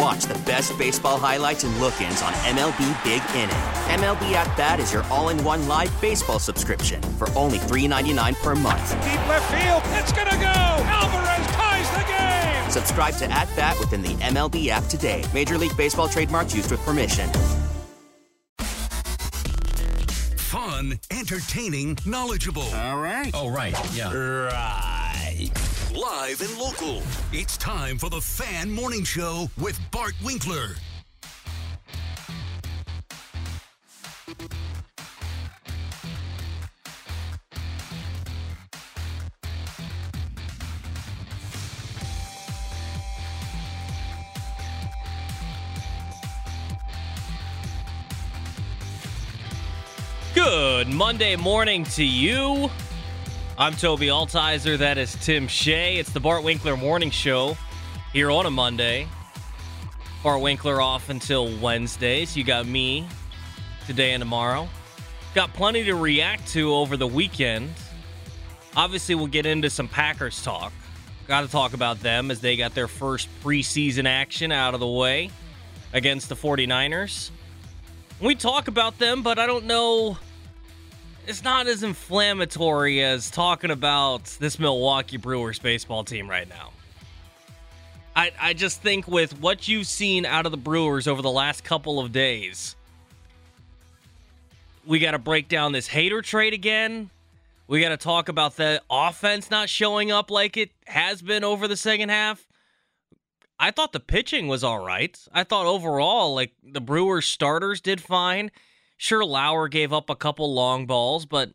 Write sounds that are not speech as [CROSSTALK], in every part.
And watch the best baseball highlights and look ins on MLB Big Inning. MLB At Bat is your all in one live baseball subscription for only $3.99 per month. Deep left field, it's going to go. Alvarez ties the game. Subscribe to At Bat within the MLB app today. Major League Baseball trademarks used with permission. Fun, entertaining, knowledgeable. All right. Oh, right. Yeah. Right. Live and local. It's time for the Fan Morning Show with Bart Winkler. Good Monday morning to you. I'm Toby Altizer. That is Tim Shea. It's the Bart Winkler Morning Show here on a Monday. Bart Winkler off until Wednesday, so you got me today and tomorrow. Got plenty to react to over the weekend. Obviously, we'll get into some Packers talk. Got to talk about them as they got their first preseason action out of the way against the 49ers. We talk about them, but I don't know. It's not as inflammatory as talking about this Milwaukee Brewers baseball team right now. I, I just think with what you've seen out of the Brewers over the last couple of days, we got to break down this Hader trade again. We got to talk about the offense not showing up like it has been over the second half. I thought the pitching was all right. I thought overall, like the Brewers starters did fine. Sure, Lauer gave up a couple long balls, but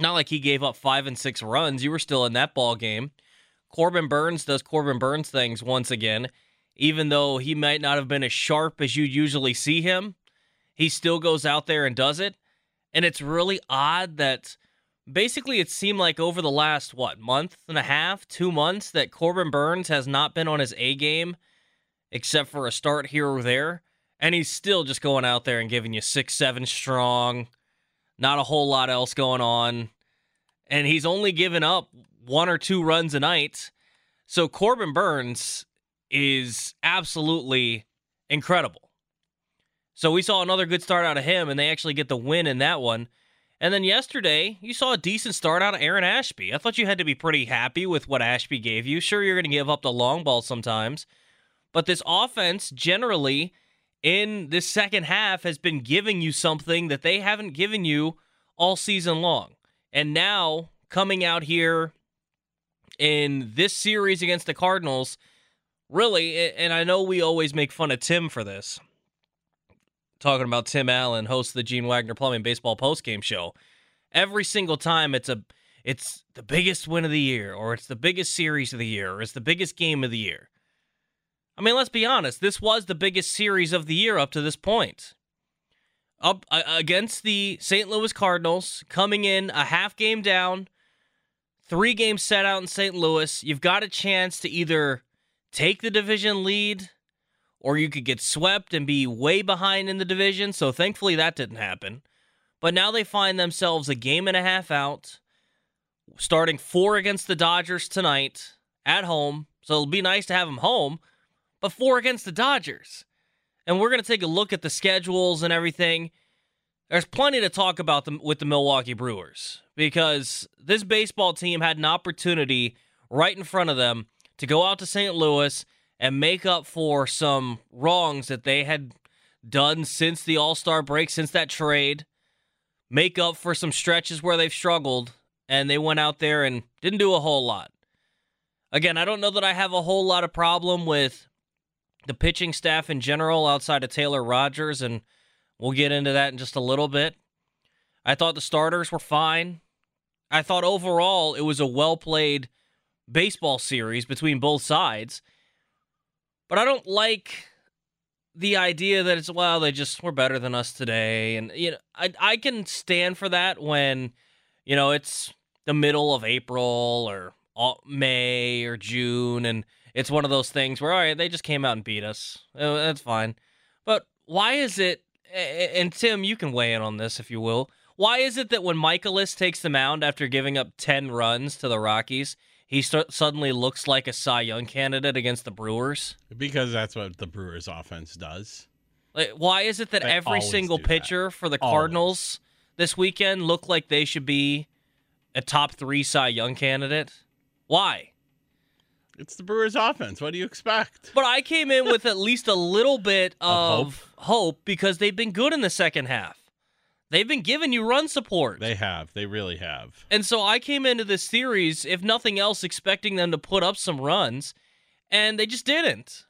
not like he gave up five and six runs. You were still in that ball game. Corbin Burnes does Corbin Burnes things once again. Even though he might not have been as sharp as you usually see him, he still goes out there and does it. And it's really odd that basically it seemed like over the last what month and a half two months that corbin Burnes has not been on his a game except for a start here or there and he's still just going out there and giving you six seven strong not a whole lot else going on and he's only given up one or two runs a night so corbin Burnes is absolutely incredible so we saw another good start out of him and they actually get the win in that one and then yesterday, you saw a decent start out of Aaron Ashby. I thought you had to be pretty happy with what Ashby gave you. Sure, you're going to give up the long ball sometimes, but this offense generally in this second half has been giving you something that they haven't given you all season long. And now, coming out here in this series against the Cardinals, really, and I know we always make fun of Tim for this talking about Tim Allen, host of the Gene Wagner Plumbing Baseball Postgame Show. Every single time it's a it's the biggest win of the year, or it's the biggest series of the year, or it's the biggest game of the year. I mean, let's be honest, this was the biggest series of the year up to this point. Up uh, against the St. Louis Cardinals, coming in a half game down, three games set out in St. Louis, you've got a chance to either take the division lead or you could get swept and be way behind in the division. So thankfully that didn't happen. But now they find themselves a game and a half out, starting four against the Dodgers tonight at home. So it'll be nice to have them home, but four against the Dodgers. And we're going to take a look at the schedules and everything. There's plenty to talk about with the Milwaukee Brewers because this baseball team had an opportunity right in front of them to go out to St. Louis and make up for some wrongs that they had done since the All Star break, since that trade. Make up for some stretches where they've struggled, and they went out there and didn't do a whole lot. Again, I don't know that I have a whole lot of problem with the pitching staff in general outside of Taylor Rogers, and we'll get into that in just a little bit. I thought the starters were fine. I thought overall it was a well played baseball series between both sides. But I don't like the idea that it's well they just were better than us today and you know I I can stand for that when you know it's the middle of April or May or June and it's one of those things where all right they just came out and beat us uh, that's fine but why is it and Tim you can weigh in on this if you will why is it that when Mikolas takes the mound after giving up 10 runs to the Rockies he st- suddenly looks like a Cy Young candidate against the Brewers? Because that's what the Brewers offense does. Like, why is it that They every single do that. pitcher for the Always. Cardinals this weekend looked like they should be a top three Cy Young candidate? Why? It's the Brewers offense. What do you expect? But I came in with at least a little bit [LAUGHS] Of of hope because they've been good in the second half. They've been giving you run support. They have. They really have. And so I came into this series, if nothing else, expecting them to put up some runs, and they just didn't.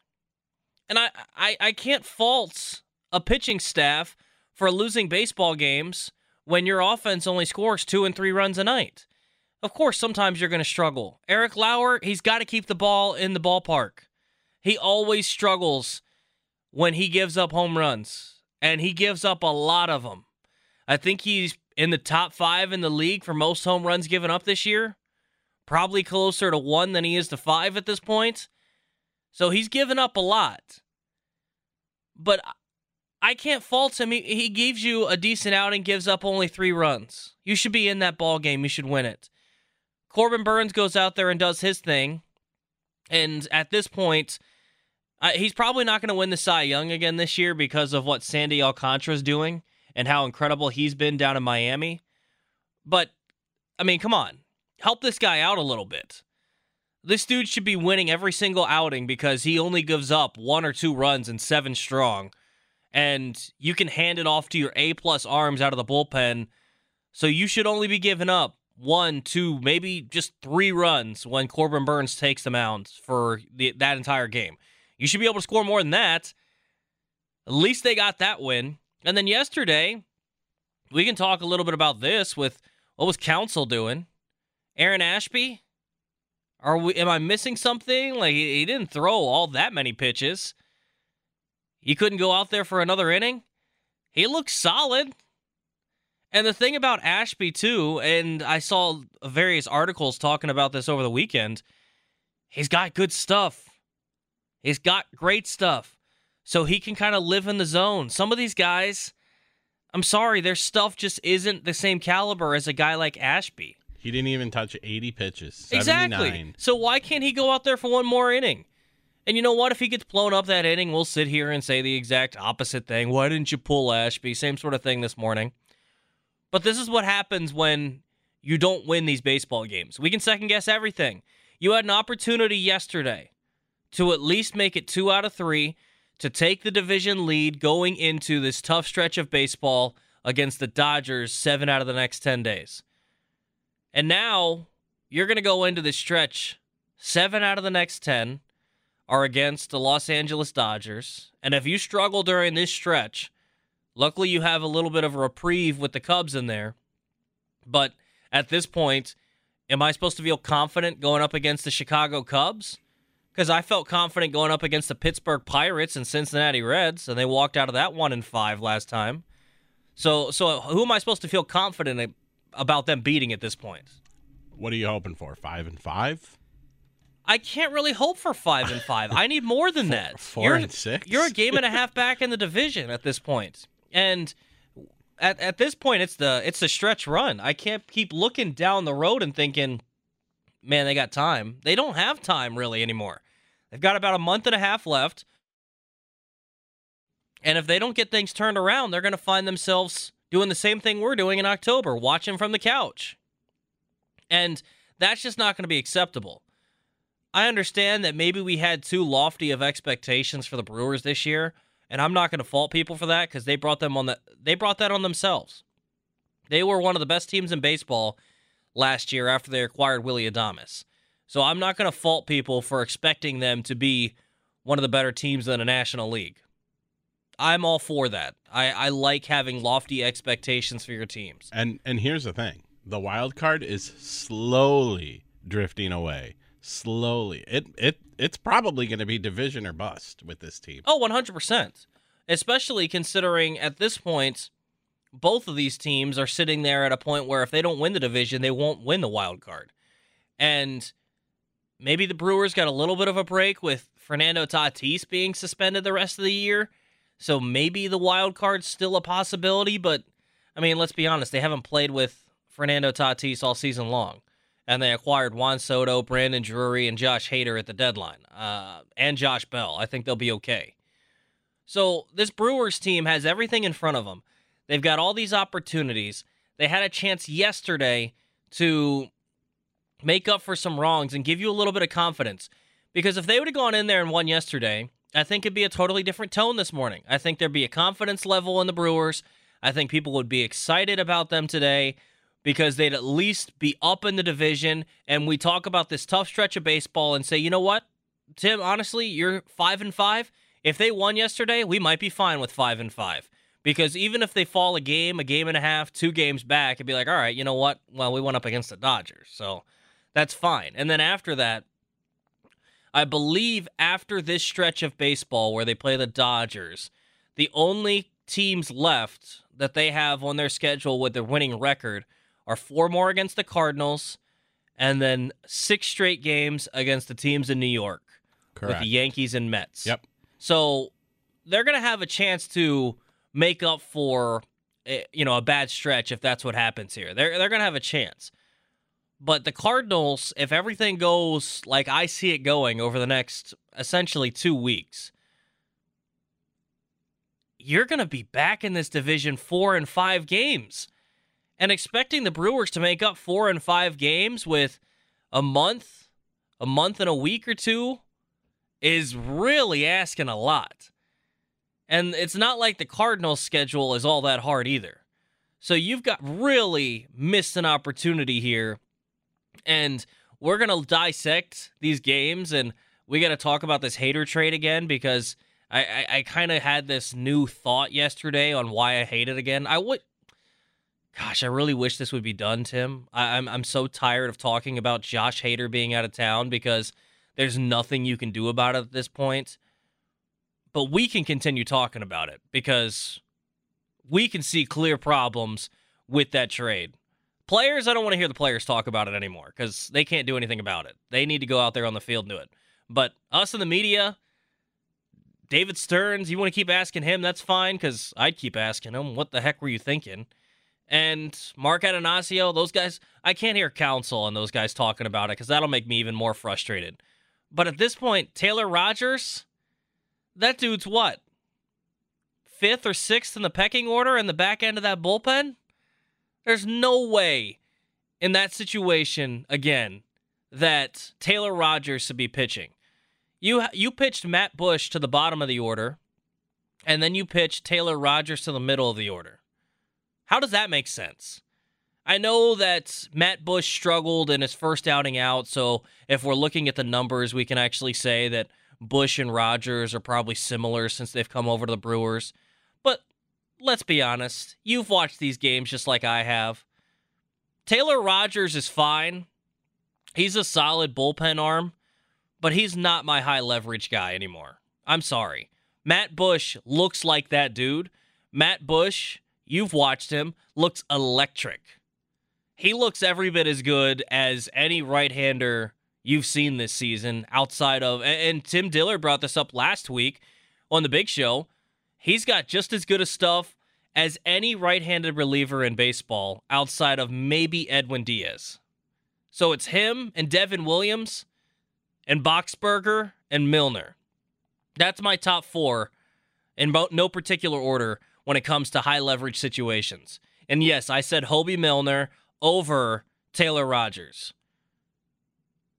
And I, I, I can't fault a pitching staff for losing baseball games when your offense only scores two and three runs a night. Of course, sometimes you're going to struggle. Eric Lauer, he's got to keep the ball in the ballpark. He always struggles when he gives up home runs, and he gives up a lot of them. I think he's in the top five in the league for most home runs given up this year. Probably closer to one than he is to five at this point. So he's given up a lot. But I can't fault him. He, gives you a decent outing, gives up only three runs. You should be in that ball game. You should win it. Corbin Burnes goes out there and does his thing. And at this point, uh, he's probably not going to win the Cy Young again this year because of what Sandy Alcantara's doing and how incredible he's been down in Miami. But, I mean, come on. Help this guy out a little bit. This dude should be winning every single outing because he only gives up one or two runs and seven strong. And you can hand it off to your A plus arms out of the bullpen. So you should only be giving up one, two, maybe just three runs when Corbin Burnes takes the mound for the, that entire game. You should be able to score more than that. At least they got that win. And then yesterday, we can talk a little bit about this with what was Counsell doing? Aaron Ashby? Are we am I missing something? Like he, he didn't throw all that many pitches. He couldn't go out there for another inning. He looks solid. And the thing about Ashby too, and I saw various articles talking about this over the weekend, he's got good stuff. He's got great stuff. So he can kind of live in the zone. Some of these guys, I'm sorry, their stuff just isn't the same caliber as a guy like Ashby. He didn't even touch 80 pitches. Exactly. 79. So why can't he go out there for one more inning? And you know what? If he gets blown up that inning, we'll sit here and say the exact opposite thing. Why didn't you pull Ashby? Same sort of thing this morning. But this is what happens when you don't win these baseball games. We can second guess everything. You had an opportunity yesterday to at least make it two out of three to take the division lead going into this tough stretch of baseball against the Dodgers seven out of the next 10 days. And now you're going to go into this stretch. Seven out of the next 10 are against the Los Angeles Dodgers. And if you struggle during this stretch, luckily you have a little bit of a reprieve with the Cubs in there. But at this point, am I supposed to feel confident going up against the Chicago Cubs? Because I felt confident going up against the Pittsburgh Pirates and Cincinnati Reds, and they walked out of that one in five last time. So, so who am I supposed to feel confident about them beating at this point? What are you hoping for? Five and five? I can't really hope for five and five. I need more than [LAUGHS] that. four you're, and six? You're a game and a [LAUGHS] half back in the division at this point, and at at this point, it's the it's the stretch run. I can't keep looking down the road and thinking, man, they got time. They don't have time really anymore. They've got about a month and a half left, and if they don't get things turned around, they're going to find themselves doing the same thing we're doing in October, watching from the couch, and that's just not going to be acceptable. I understand that maybe we had too lofty of expectations for the Brewers this year, and I'm not going to fault people for that because they brought them on the they brought that on themselves. They were one of the best teams in baseball last year after they acquired Willie Adames. So I'm not going to fault people for expecting them to be one of the better teams in the National League. I'm all for that. I, I like having lofty expectations for your teams. And and here's the thing: the wild card is slowly drifting away. Slowly, it it it's probably going to be division or bust with this team. Oh, 100%. Especially considering at this point, both of these teams are sitting there at a point where if they don't win the division, they won't win the wild card. And maybe the Brewers got a little bit of a break with Fernando Tatis being suspended the rest of the year. So maybe the wild card's still a possibility, but I mean, let's be honest, they haven't played with Fernando Tatis all season long. And they acquired Juan Soto, Brandon Drury, and Josh Hader at the deadline, uh, and Josh Bell. I think they'll be okay. So this Brewers team has everything in front of them. They've got all these opportunities. They had a chance yesterday to make up for some wrongs and give you a little bit of confidence. Because if they would have gone in there and won yesterday, I think it'd be a totally different tone this morning. I think there'd be a confidence level in the Brewers. I think people would be excited about them today because they'd at least be up in the division. And we talk about this tough stretch of baseball and say, you know what, Tim, honestly, you're five and five. If they won yesterday, we might be fine with five and five. Because even if they fall a game, a game and a half, two games back, it'd be like, all right, you know what? Well, we went up against the Dodgers. So that's fine. And then after that, I believe after this stretch of baseball where they play the Dodgers, the only teams left that they have on their schedule with their winning record are four more against the Cardinals, and then six straight games against the teams in New York Correct. with the Yankees and Mets. Yep. So they're going to have a chance to make up for eh, you know a bad stretch if that's what happens here. They're they're going to have a chance. But the Cardinals, if everything goes like I see it going over the next essentially 2 weeks, you're going to be back in this division 4 and 5 games and expecting the Brewers to make up four and five games with a month, a month and a week or two is really asking a lot. And it's not like the Cardinals' schedule is all that hard either. So you've got really missed an opportunity here. And we're going to dissect these games and we got to talk about this Hader trade again because I, I, I kind of had this new thought yesterday on why I hate it again. I would Gosh, I really wish this would be done, Tim. I, am I'm, I'm so tired of talking about Josh Hader being out of town because there's nothing you can do about it at this point. But we can continue talking about it because we can see clear problems with that trade. Players, I don't want to hear the players talk about it anymore because they can't do anything about it. They need to go out there on the field and do it. But us in the media, David Stearns, you want to keep asking him, that's fine because I'd keep asking him, what the heck were you thinking? And Mark Attanasio, those guys, I can't hear Counsell and those guys talking about it because that'll make me even more frustrated. But at this point, Taylor Rogers, that dude's what? Fifth or sixth in the pecking order in the back end of that bullpen? There's no way in that situation, again, that Taylor Rogers should be pitching. You, you pitched Matt Bush to the bottom of the order, and then you pitched Taylor Rogers to the middle of the order. How does that make sense? I know that Matt Bush struggled in his first outing out, so if we're looking at the numbers, we can actually say that Bush and Rogers are probably similar since they've come over to the Brewers. But let's be honest, you've watched these games just like I have. Taylor Rogers is fine. He's a solid bullpen arm, but he's not my high leverage guy anymore. I'm sorry. Matt Bush looks like that dude. Matt Bush You've watched him, looks electric. He looks every bit as good as any right hander you've seen this season outside of, and Tim Dillard brought this up last week on the big show. He's got just as good a stuff as any right handed reliever in baseball outside of maybe Edwin Diaz. So it's him and Devin Williams and Boxberger and Milner. That's my top four in no particular order when it comes to high leverage situations. And yes, I said Hobie Milner over Taylor Rogers.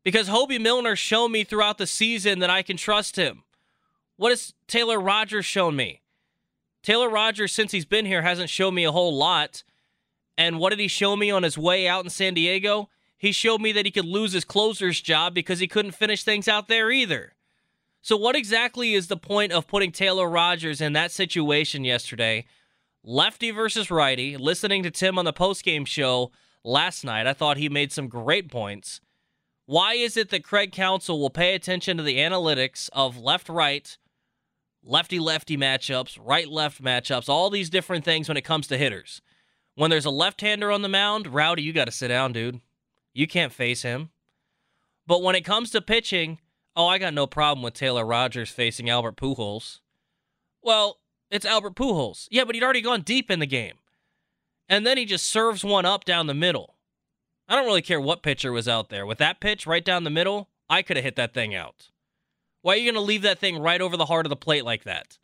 Because Hobie Milner showed me throughout the season that I can trust him. What has Taylor Rogers shown me? Taylor Rogers, since he's been here, hasn't shown me a whole lot. And what did he show me on his way out in San Diego? he showed me that he could lose his closer's job because he couldn't finish things out there either. So, what exactly is the point of putting Taylor Rogers in that situation yesterday? Lefty versus righty. Listening to Tim on the postgame show last night, I thought he made some great points. Why is it that Craig Counsell will pay attention to the analytics of left right, lefty lefty matchups, right left matchups, all these different things when it comes to hitters? When there's a left hander on the mound, Rowdy, you got to sit down, dude. You can't face him. But when it comes to pitching, oh, I got no problem with Taylor Rogers facing Albert Pujols. Well, it's Albert Pujols. Yeah, but he'd already gone deep in the game. And then he just serves one up down the middle. I don't really care what pitcher was out there. With that pitch right down the middle, I could have hit that thing out. Why are you going to leave that thing right over the heart of the plate like that?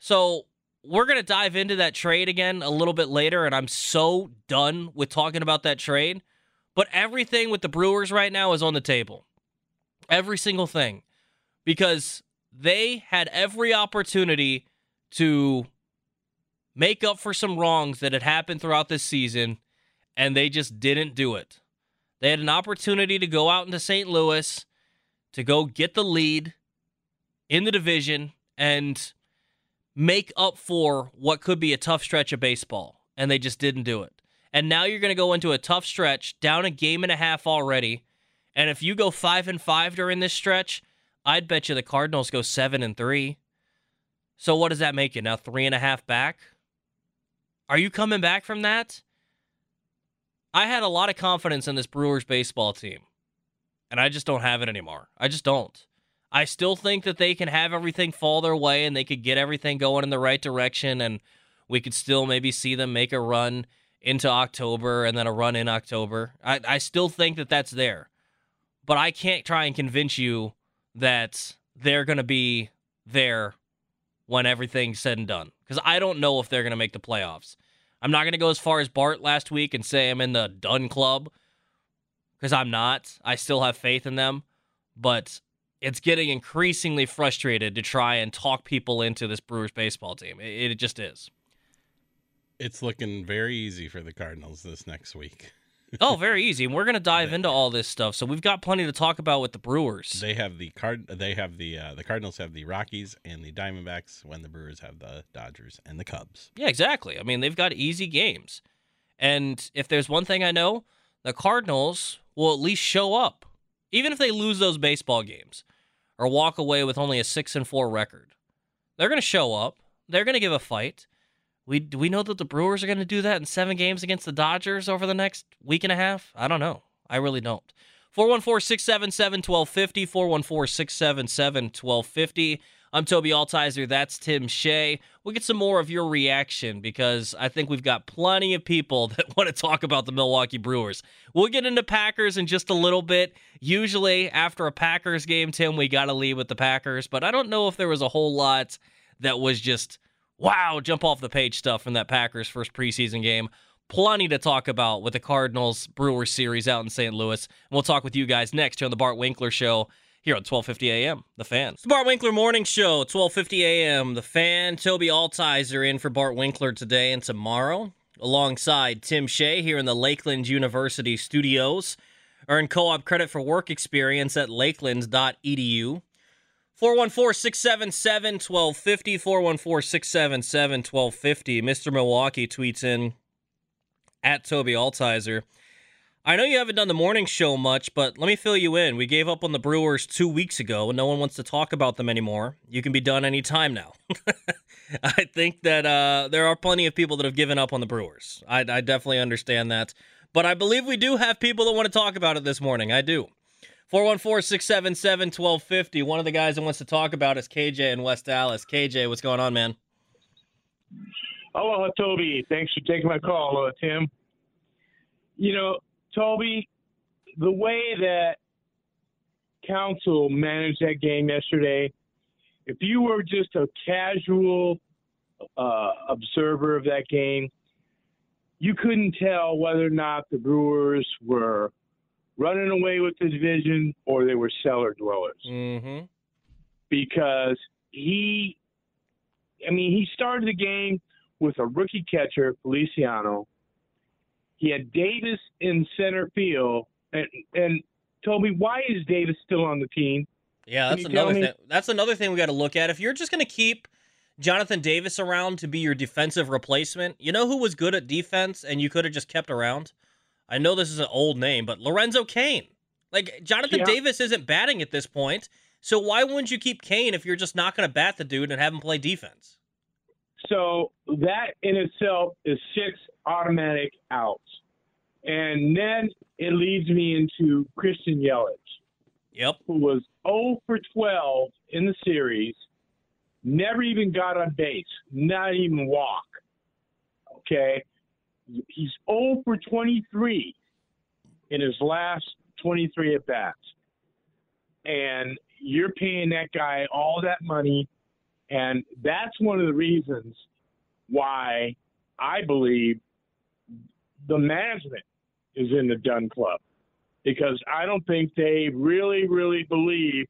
So, we're going to dive into that trade again a little bit later, and I'm so done with talking about that trade. But everything with the Brewers right now is on the table. Every single thing. Because they had every opportunity to make up for some wrongs that had happened throughout this season, and they just didn't do it. They had an opportunity to go out into St. Louis to go get the lead in the division and make up for what could be a tough stretch of baseball, and they just didn't do it. And now you're going to go into a tough stretch, down a game and a half already. And if you go five and five during this stretch, I'd bet you the Cardinals go seven and three. So what does that make you now? Three and a half back? Are you coming back from that? I had a lot of confidence in this Brewers baseball team, and I just don't have it anymore. I just don't. I still think that they can have everything fall their way and they could get everything going in the right direction, and we could still maybe see them make a run into October and then a run in October. I, I still think that that's there, but I can't try and convince you that they're going to be there when everything's said and done because I don't know if they're going to make the playoffs. I'm not going to go as far as Bart last week and say I'm in the done club because I'm not. I still have faith in them, but it's getting increasingly frustrated to try and talk people into this Brewers baseball team. It, it just is. It's looking very easy for the Cardinals this next week. Oh, very easy. And we're going to dive into all this stuff. So we've got plenty to talk about with the Brewers. They have the card. They have the uh, the Cardinals have the Rockies and the Diamondbacks. When the Brewers have the Dodgers and the Cubs. Yeah, exactly. I mean, they've got easy games. And if there's one thing I know, the Cardinals will at least show up, even if they lose those baseball games or walk away with only a six and four record. They're going to show up. They're going to give a fight. We do we know that the Brewers are going to do that in seven games against the Dodgers over the next week and a half? I don't know. I really don't. 414 677 1250. 414 677 1250. I'm Toby Altizer. That's Tim Shea. We'll get some more of your reaction because I think we've got plenty of people [LAUGHS] that want to talk about the Milwaukee Brewers. We'll get into Packers in just a little bit. Usually, after a Packers game, Tim, we got to leave with the Packers, but I don't know if there was a whole lot that was just wow, jump off the page stuff from that Packers first preseason game. Plenty to talk about with the Cardinals Brewers series out in St. Louis. And we'll talk with you guys next here on the Bart Winkler Show here on 1250 AM, The Fan. It's the Bart Winkler Morning Show, 1250 AM, The Fan. Toby Altizer in for Bart Winkler today and tomorrow, alongside Tim Shea here in the Lakeland University studios. Earn co-op credit for work experience at lakeland.edu. 414 677 1250. 414 677 1250. Mr. Milwaukee tweets in at Toby Altizer. I know you haven't done the morning show much, but let me fill you in. We gave up on the Brewers two weeks ago, and no one wants to talk about them anymore. You can be done anytime now. [LAUGHS] I think that uh, there are plenty of people that have given up on the Brewers. I, I definitely understand that. But I believe we do have people that want to talk about it this morning. I do. 414 677 1250. One of the guys that wants to talk about is KJ in West Allis. KJ, what's going on, man? Aloha, Toby. Thanks for taking my call. Aloha, Tim. You know, Toby, the way that Counsell managed that game yesterday, if you were just a casual uh, observer of that game, you couldn't tell whether or not the Brewers were running away with his vision or they were cellar dwellers. Mm-hmm. Because he, I mean, he started the game with a rookie catcher, Feliciano, He had Davis in center field, and and Toby, why is Davis still on the team? Yeah, that's another thing. That's another thing we got to look at. If you're just going to keep Jonathan Davis around to be your defensive replacement, you know who was good at defense and you could have just kept around? I know this is an old name, but Lorenzo Cain. Like Jonathan Yeah. Davis isn't batting at this point, so why wouldn't you keep Cain if you're just not going to bat the dude and have him play defense? So that in itself is six automatic outs. And then it leads me into Christian Yelich, Yep. who was 0 for 12 in the series, never even got on base, not even walk. Okay? He's 0 for 23 in his last 23 at bats. And you're paying that guy all that money and that's one of the reasons why I believe the management is in the Dunn Club. Because I don't think they really, really believe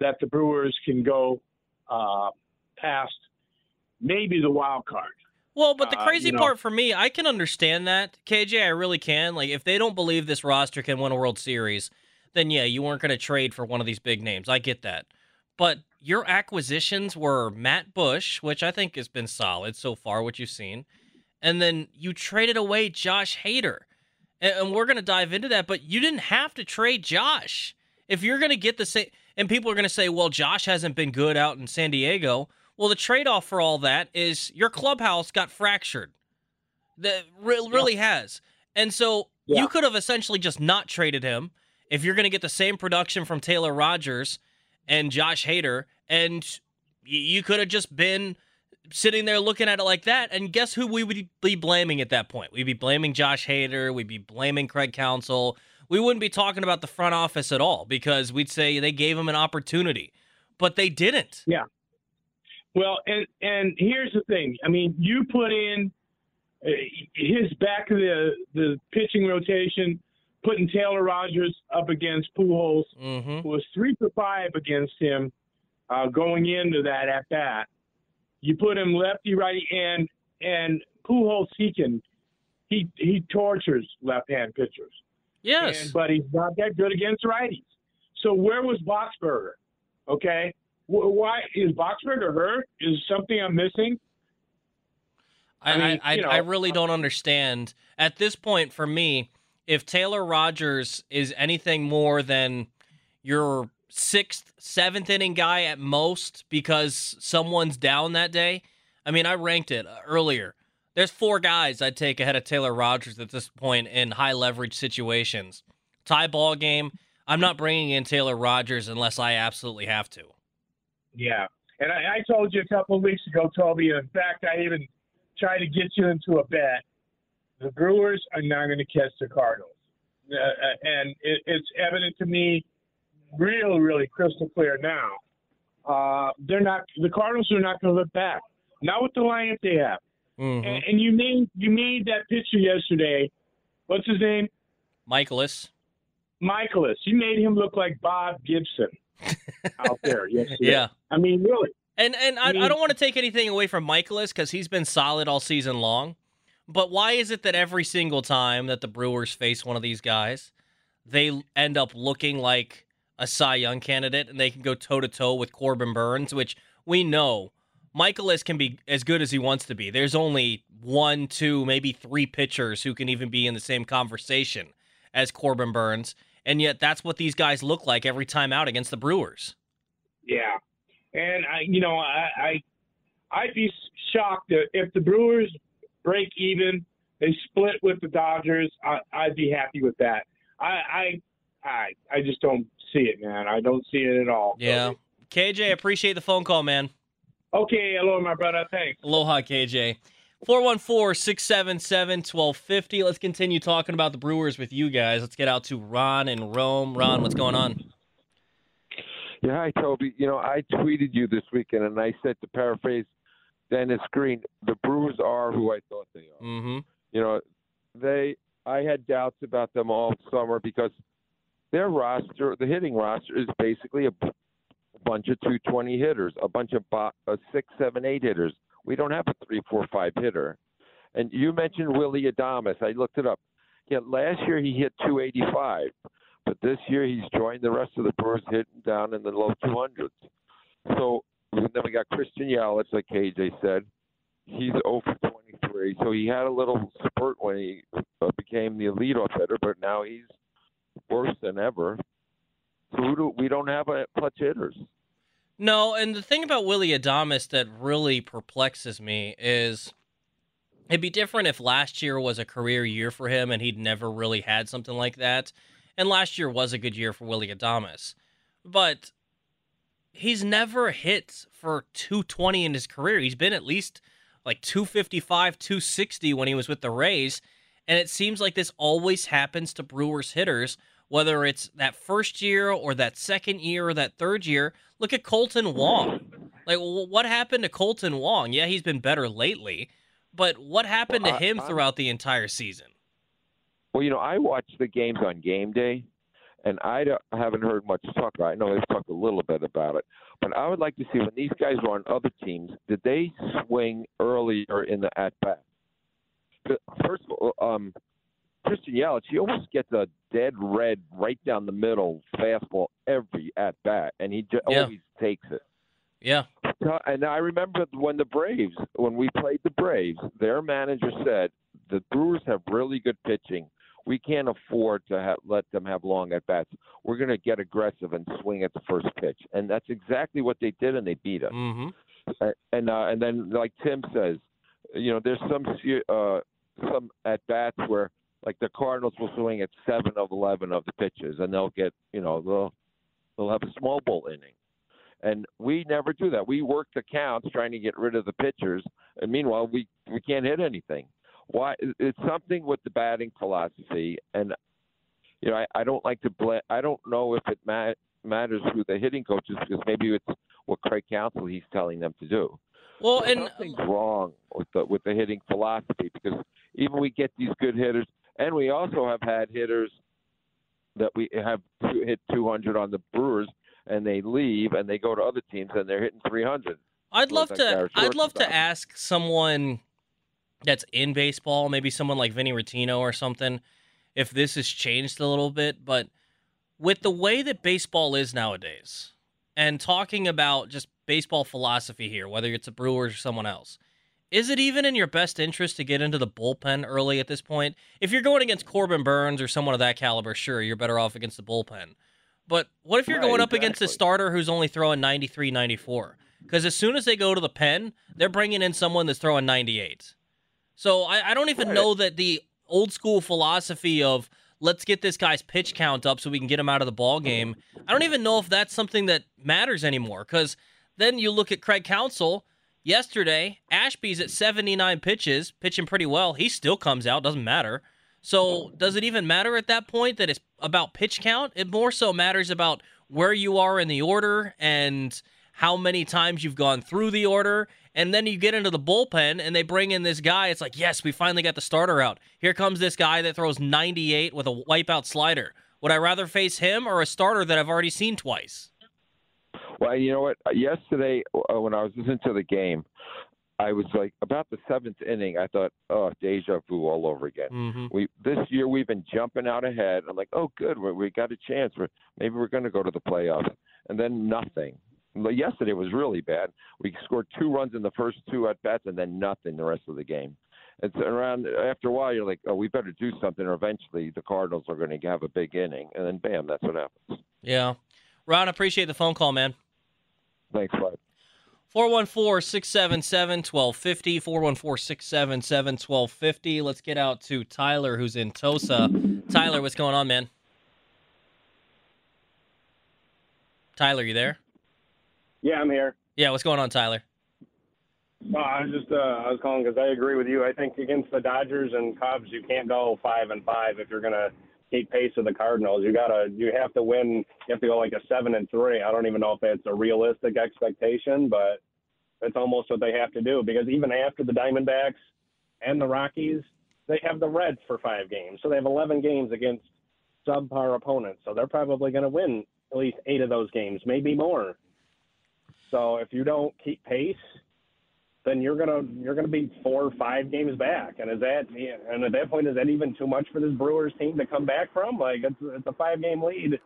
that the Brewers can go uh, past maybe the wild card. Well, but the Uh, crazy you know- part for me, I can understand that, KJ. I really can. Like, if they don't believe this roster can win a World Series, then yeah, you weren't going to trade for one of these big names. I get that. But your acquisitions were Matt Bush, which I think has been solid so far, what you've seen. And then you traded away Josh Hader. And, and we're going to dive into that, but you didn't have to trade Josh. If you're going to get the same, and people are going to say, well, Josh hasn't been good out in San Diego. Well, the trade off for all that is your clubhouse got fractured. That re- really has. And so Yeah. you could have essentially just not traded him if you're going to get the same production from Taylor Rogers and Josh Hader, and y- you could have just been sitting there looking at it like that. And guess who we would be blaming at that point? We'd be blaming Josh Hader. We'd be blaming Craig Counsell. We wouldn't be talking about the front office at all because we'd say they gave him an opportunity, but they didn't. Well, and and here's the thing. I mean, you put in uh, his back of the the pitching rotation, putting Taylor Rogers up against Pujols, Mm-hmm. who was three for five against him uh, going into that at bat. You put him lefty, righty, and and Pujols he can he he tortures left hand pitchers. Yes. And, but he's not that good against righties. So where was Boxberger? Okay, why is Boxberger hurt? Is something I'm missing? I, I mean, I, you know, I really don't understand. At this point, for me, if Taylor Rogers is anything more than your sixth, seventh inning guy at most because someone's down that day, I mean, I ranked it uh, earlier. There's four guys I'd take ahead of Taylor Rogers at this point in high leverage situations. Tie ball game. I'm not bringing in Taylor Rogers unless I absolutely have to. Yeah, and I, I told you a couple of weeks ago, Toby. In fact, I even tried to get you into a bet. The Brewers are not going to catch the Cardinals, uh, uh, and it, it's evident to me, real, really crystal clear now. Uh, they're not. The Cardinals are not going to look back. Not with the lineup they have. Mm-hmm. And, and you made you made that picture yesterday. What's his name? Mikolas. Mikolas. You made him look like Bob Gibson [LAUGHS] out there yesterday. Yeah. I mean, really. And and I, I mean- don't want to take anything away from Mikolas because he's been solid all season long. But why is it that every single time that the Brewers face one of these guys, they end up looking like a Cy Young candidate and they can go toe to toe with Corbin Burnes, which we know Mikolas can be as good as he wants to be. There's only one, two, maybe three pitchers who can even be in the same conversation as Corbin Burnes. And yet that's what these guys look like every time out against the Brewers. Yeah, and I, you know, I, I, I'd be shocked if- the Brewers break even, they split with the Dodgers. I, I'd be happy with that. I, I, I, I just don't see it, man. I don't see it at all. Yeah. KJ, appreciate the phone call, man. Okay. Hello, my brother. Thanks. Aloha, KJ. 414 677 1250. Let's continue talking about the Brewers with you guys. Let's get out to Ron and Rome. Ron, what's going on? Yeah, hi, Toby. You know, I tweeted you this weekend, and I said to paraphrase Dennis Green, the Brewers are who I thought they are. Mm-hmm. You know, they. I had doubts about them all summer because their roster, the hitting roster, is basically a b- bunch of 220 hitters, a bunch of bo- uh, six, seven, eight hitters. We don't have a three, four, five hitter. And you mentioned Willie Adames. I looked it up. Yeah, last year he hit 285, but this year he's joined the rest of the Brewers hitting down in the low 200s. So then we got Christian Yelich, like KJ said. He's 0 for 23, so he had a little spurt when he uh, became the leadoff hitter, but now he's worse than ever. So we don't have a clutch hitters. No, and the thing about Willie Adames that really perplexes me is it'd be different if last year was a career year for him and he'd never really had something like that. And last year was a good year for Willie Adames. But he's never hit for 220 in his career. He's been at least like 255, 260 when he was with the Rays. And it seems like this always happens to Brewers hitters, whether it's that first year or that second year or that third year. Look at Kolten Wong. Like, what happened to Kolten Wong? Yeah, he's been better lately, but what happened Well, to him I- throughout the entire season? Well, you know, I watch the games on game day, and I don't- I haven't heard much talk about it. I know they've talked a little bit about it, but I would like to see when these guys were on other teams, did they swing earlier in the at bat? First of all, um, Christian Yelich, he almost gets a dead red right down the middle fastball every at bat, and he just Yeah. always takes it. Yeah. And I remember when the Braves, when we played the Braves, their manager said the Brewers have really good pitching. We can't afford to have, let them have long at bats. We're going to get aggressive and swing at the first pitch, and that's exactly what they did, and they beat us. Mm-hmm. Uh, And uh, and then, like Tim says, you know, there's some uh, some at bats where like the Cardinals will swing at seven of eleven of the pitches, and they'll get, you know, they'll they'll have a small ball inning. And we never do that. We work the counts trying to get rid of the pitchers, and meanwhile we we can't hit anything. Why? It's something with the batting philosophy, and you know I, I don't like to blame. I don't know if it ma- matters who the hitting coach is because maybe it's what Craig Counsell he's telling them to do. Well, and something's wrong with the with the hitting philosophy because even we get these good hitters, and we also have had hitters that we have hit 200 on the Brewers, and they leave and they go to other teams and they're hitting 300. I'd love like to. I'd love to ask someone that's in baseball, maybe someone like Vinny Rotino or something, if this has changed a little bit. But with the way that baseball is nowadays, and talking about just baseball philosophy here, whether it's the Brewers or someone else, is it even in your best interest to get into the bullpen early at this point? If you're going against Corbin Burnes or someone of that caliber, sure, you're better off against the bullpen. But what if you're Right, going up against a starter who's only throwing 93, 94? Because as soon as they go to the pen, they're bringing in someone that's throwing 98. So I, I don't even Right. know that the old school philosophy of let's get this guy's pitch count up so we can get him out of the ball game. I don't even know if that's something that matters anymore. Because then you look at Craig Counsell yesterday. Ashby's at 79 pitches, pitching pretty well. He still comes out, doesn't matter. So does it even matter at that point that it's about pitch count? It more so matters about where you are in the order and how many times you've gone through the order. And then you get into the bullpen and they bring in this guy. It's like, yes, we finally got the starter out. Here comes this guy that throws 98 with a wipeout slider. Would I rather face him or a starter that I've already seen twice? Well, you know what? Yesterday, uh, when I was listening to the game, I was like, about the seventh inning, I thought, oh, deja vu all over again. Mm-hmm. We this year we've been jumping out ahead. I'm like, oh, good, we, we got a chance. We're, maybe we're going to go to the playoffs, and then nothing. Yesterday was really bad. We scored two runs in the first two at bats, and then nothing the rest of the game. It's around after a while. You're like, oh, we better do something, or eventually the Cardinals are going to have a big inning, and then bam, that's what happens. Yeah. Ron, I appreciate the phone call, man. Thanks, bud. 414 677 1250. 414 677 1250. Let's get out to Tyler, who's in Tosa. Tyler, what's going on, man? Tyler, you there? Yeah, I'm here. Yeah, what's going on, Tyler? No, I was just uh, I was calling because I agree with you. I think against the Dodgers and Cubs, you can't go five and five if you're gonna keep pace with the Cardinals. You gotta you have to win. You have to go like a seven and three. I don't even know if it's a realistic expectation, but that's almost what they have to do because even after the Diamondbacks and the Rockies, they have the Reds for five games, so they have 11 games against subpar opponents. So they're probably going to win at least eight of those games, maybe more. So if you don't keep pace, then you're gonna you're gonna be four or five games back. And is that and at that point is that even too much for this Brewers team to come back from? Like it's it's a five game lead,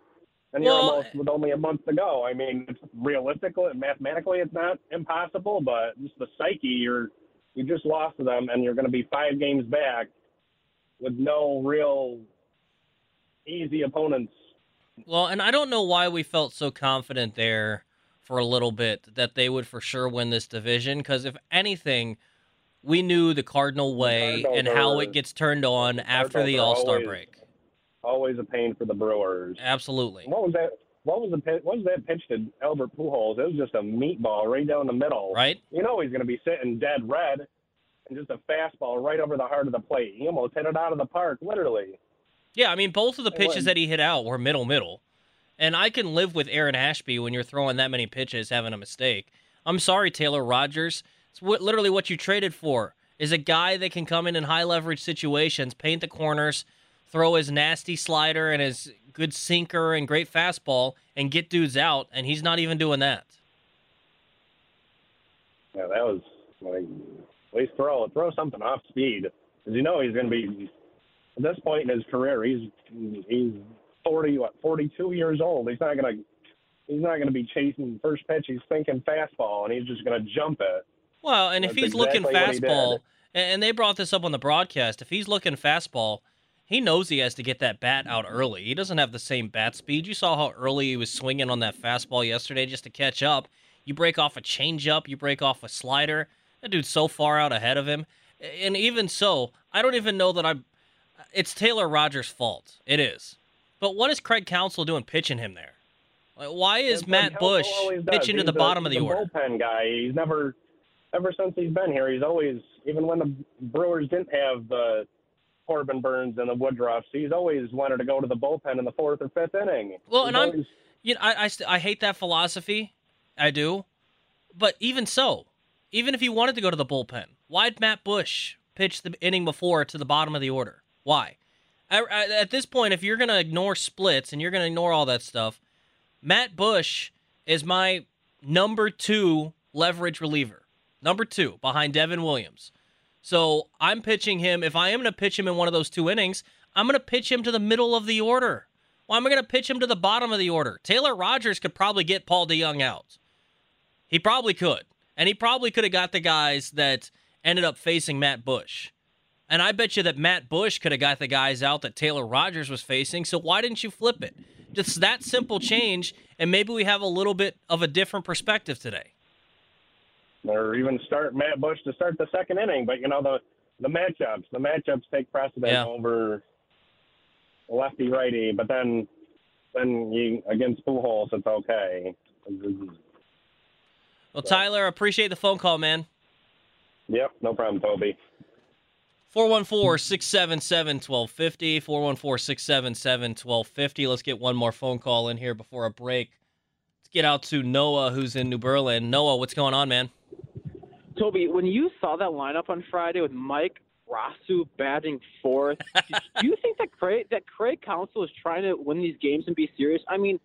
and you're Well, almost with only a month to go. I mean, it's realistically, mathematically, it's not impossible, but just the psyche, you're you just lost to them, and you're going to be five games back with no real easy opponents. Well, and I don't know why we felt so confident there for a little bit that they would for sure win this division. Because if anything, we knew the Cardinal way Cardinals and how are- it gets turned on after the are All Star always- break. Always a pain for the Brewers. Absolutely. What was that? What was the pi- what was that pitch to Albert Pujols? It was just a meatball right down the middle. Right. You know he's going to be sitting dead red, and just a fastball right over the heart of the plate. He almost hit it out of the park, literally. Yeah, I mean, both of the It pitches was. that he hit out were middle middle. And I can live with Aaron Ashby when you're throwing that many pitches having a mistake. I'm sorry, Taylor Rogers. It's what, literally what you traded for is a guy that can come in in high leverage situations, paint the corners, throw his nasty slider and his good sinker and great fastball and get dudes out, and he's not even doing that. Yeah, that was like at least throw throw something off speed because you know he's going to be at this point in his career. He's he's forty what forty two years old. He's not going to he's not to be chasing first pitch. He's thinking fastball and he's just going to jump it. Well, and if That's he's looking exactly he did. fastball, and and they brought this up on the broadcast, if he's looking fastball, he knows he has to get that bat out early. He doesn't have the same bat speed. You saw how early he was swinging on that fastball yesterday just to catch up. You break off a changeup, you break off a slider. That dude's so far out ahead of him. And even so, I don't even know that I'm. It's Taylor Rogers' fault. It is. But what is Craig Counsell doing pitching him there? Like, why is what Matt Bush always pitching to the bottom of the order? Bullpen guy. He's never, ever since he's been here, he's always, even when the Brewers didn't have the Corbin Burnes and the Woodruffs, he's always wanted to go to the bullpen in the fourth or fifth inning. Well, He's and I'm, you know, I, I, st- I hate that philosophy. I do. But even so, even if he wanted to go to the bullpen, why'd Matt Bush pitch the inning before to the bottom of the order? Why? I, I, at this point, if you're going to ignore splits and you're going to ignore all that stuff, Matt Bush is my number two leverage reliever. Number two behind Devin Williams. So I'm pitching him. If I am going to pitch him in one of those two innings, I'm going to pitch him to the middle of the order. Why am I going to pitch him to the bottom of the order? Taylor Rogers could probably get Paul DeJong out. He probably could. And he probably could have got the guys that ended up facing Matt Bush. And I bet you that Matt Bush could have got the guys out that Taylor Rogers was facing. So why didn't you flip it? Just that simple change, and maybe we have a little bit of a different perspective today. or even start Matt Bush to start the second inning. But you know the the matchups, the matchups take precedent Yeah. over lefty righty. But then then you against Pujols, it's okay. Well, Tyler, appreciate the phone call, man. Yep, no problem, Toby. 414 677 1250. 414 677 1250. Let's get one more phone call in here before a break. Let's get out to Noah, who's in New Berlin. Noah, what's going on, man? Toby, when you saw that lineup on Friday with Mike Brosseau batting fourth, [LAUGHS] do you think that Craig that Craig Counsell is trying to win these games and be serious? I mean,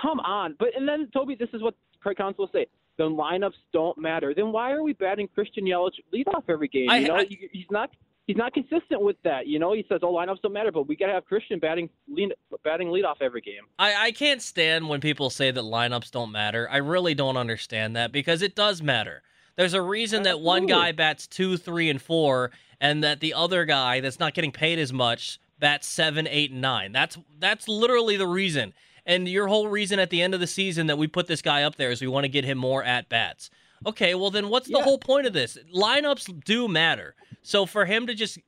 come on. But and then Toby, this is what Craig Counsell will say. The lineups don't matter. Then why are we batting Christian Yelich lead off every game? I- you know, I- he's not he's not consistent with that. You know, he says, "Oh, lineups don't matter," but we got to have Christian batting lead, batting lead off every game. I, I can't stand when people say that lineups don't matter. I really don't understand that because it does matter. There's a reason that one guy bats two, three, and four, and that the other guy that's not getting paid as much bats seven, eight, and nine. That's that's literally the reason. And your whole reason at the end of the season that we put this guy up there is we want to get him more at bats. Okay, well then what's the Yeah. whole point of this? Lineups do matter. So for him to just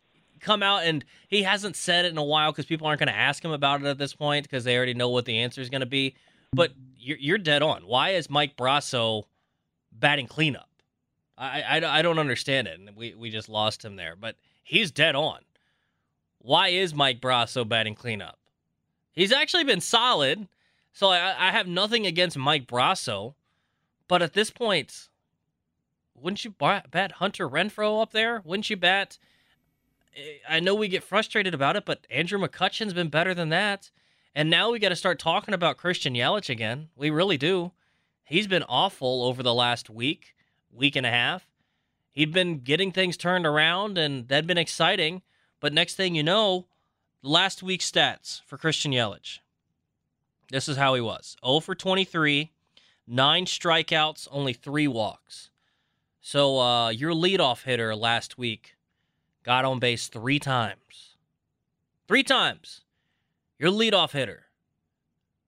come out and he hasn't said it in a while because people aren't going to ask him about it at this point because they already know what the answer is going to be. But you're, you're dead on. Why is Mike Brosseau batting cleanup? I, I, I don't understand it. And we, we just lost him there. But he's dead on. Why is Mike Brosseau batting cleanup? He's actually been solid. So I, I have nothing against Mike Brosseau. But at this point, wouldn't you ba- bat Hunter Renfroe up there? Wouldn't you bat? Eh, I know we get frustrated about it, but Andrew McCutchen's been better than that. And now we got to start talking about Christian Yelich again. We really do. He's been awful over the last week, week and a half. he'd been getting things turned around and that'd been exciting. But next thing you know, last week's stats for Christian Yelich. This is how he was 0 for 23, nine strikeouts, only three walks. So uh, your leadoff hitter last week got on base three times. Three times. Your leadoff hitter.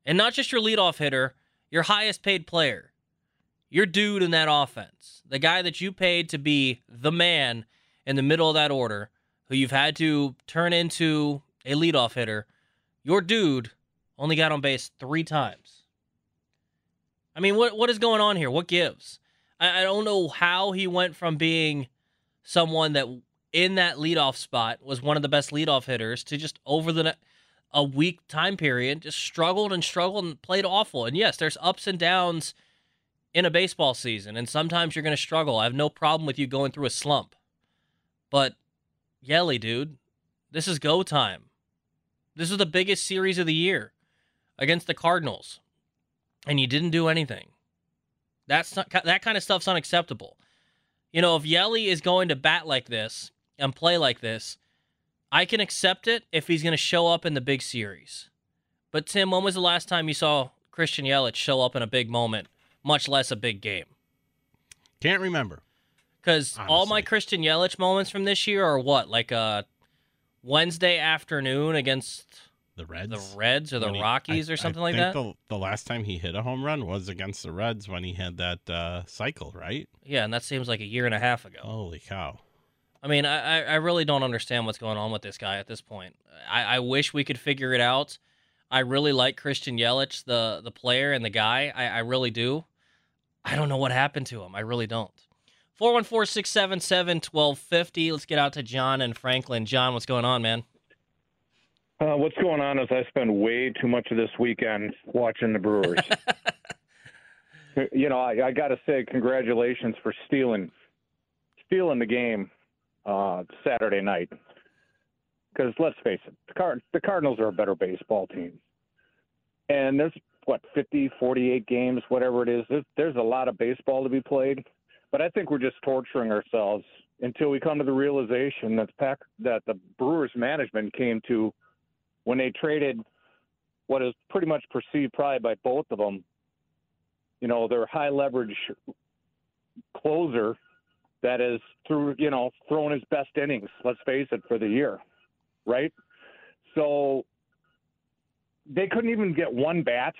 And not just your leadoff hitter, your highest paid player. Your dude in that offense. The guy that you paid to be the man in the middle of that order, who you've had to turn into a leadoff hitter. Your dude only got on base three times. I mean, what what is going on here? What gives? I, I don't know how he went from being someone that in that leadoff spot was one of the best leadoff hitters to just over the a week time period just struggled and struggled and played awful. And yes, there's ups and downs in a baseball season, and sometimes you're going to struggle. I have no problem with you going through a slump, but Yelly, dude, this is go time. This is the biggest series of the year against the Cardinals, and you didn't do anything. That's not, that kind of stuff's unacceptable. You know, if Yelly is going to bat like this and play like this, I can accept it if he's going to show up in the big series. But Tim, when was the last time you saw Christian Yelich show up in a big moment, much less a big game? Can't remember. Because all my Christian Yelich moments from this year are what, like a Wednesday afternoon against the Reds, the Reds or the he, Rockies I, or something I like that. The, the last time he hit a home run was against the Reds when he had that uh, cycle, right? Yeah, and that seems like a year and a half ago. Holy cow! I mean, I, I really don't understand what's going on with this guy at this point. I, I wish we could figure it out. I really like Christian Yelich, the the player and the guy. I, I really do. I don't know what happened to him. I really don't. 414 677 1250. Let's get out to John and Franklin. John, what's going on, man? Uh, what's going on is I spend way too much of this weekend watching the Brewers. [LAUGHS] you know, I, I got to say congratulations for stealing stealing the game uh, Saturday night. Because let's face it, the, Card- the Cardinals are a better baseball team. And there's, what, 50, 48 games, whatever it is. There's, there's a lot of baseball to be played. But I think we're just torturing ourselves until we come to the realization that, Pack, that the Brewers management came to when they traded what is pretty much perceived probably by both of them, you know, their high leverage closer that is through, you know, throwing his best innings, let's face it, for the year, right? So they couldn't even get one bat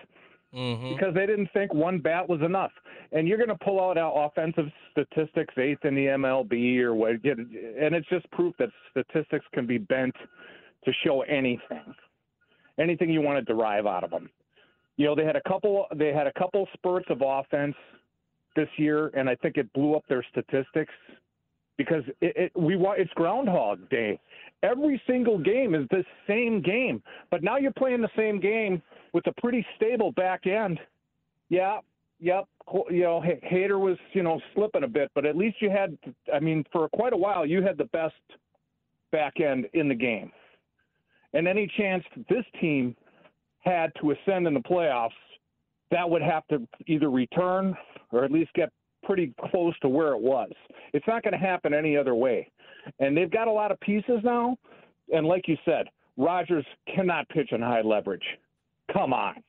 mm-hmm. because they didn't think one bat was enough. And you're going to pull out our offensive statistics, eighth in the MLB or what, and it's just proof that statistics can be bent to show anything, anything you want to derive out of them. You know, they had a couple, they had a couple spurts of offense this year, and I think it blew up their statistics because it, it we it's Groundhog Day. Every single game is the same game, but now you're playing the same game with a pretty stable back end. Yeah, yep. You know, Hader was you know slipping a bit, but at least you had. I mean, for quite a while, you had the best back end in the game. And any chance this team had to ascend in the playoffs, that would have to either return or at least get pretty close to where it was. It's not going to happen any other way. And they've got a lot of pieces now. And like you said, Rogers cannot pitch in high leverage. Come on.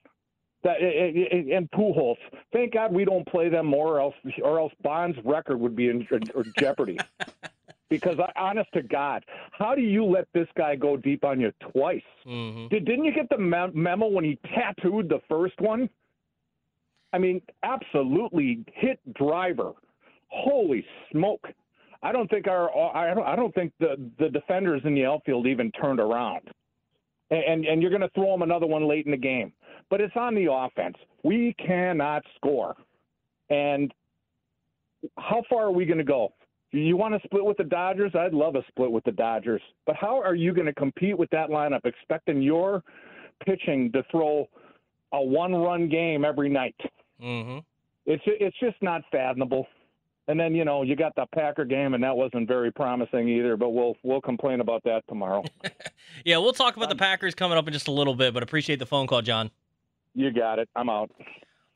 That eh, eh, eh, and Pujols. Thank God we don't play them more, or else or else Bonds' record would be in, in jeopardy. [LAUGHS] because I, honest to God, how do you let this guy go deep on you twice? Mm-hmm. Did, didn't you get the memo when he tattooed the first one? I mean, absolutely hit driver. Holy smoke! I don't think our I don't I don't think the the defenders in the outfield even turned around. And and you're going to throw him another one late in the game, but it's on the offense. We cannot score, and how far are we going to go? You want to split with the Dodgers? I'd love a split with the Dodgers. But how are you going to compete with that lineup, expecting your pitching to throw a one-run game every night? Mm-hmm. It's it's just not fathomable. And then you know you got the Packer game, and that wasn't very promising either. But we'll we'll complain about that tomorrow. [LAUGHS] yeah, we'll talk about the Packers coming up in just a little bit. But appreciate the phone call, John. You got it. I'm out.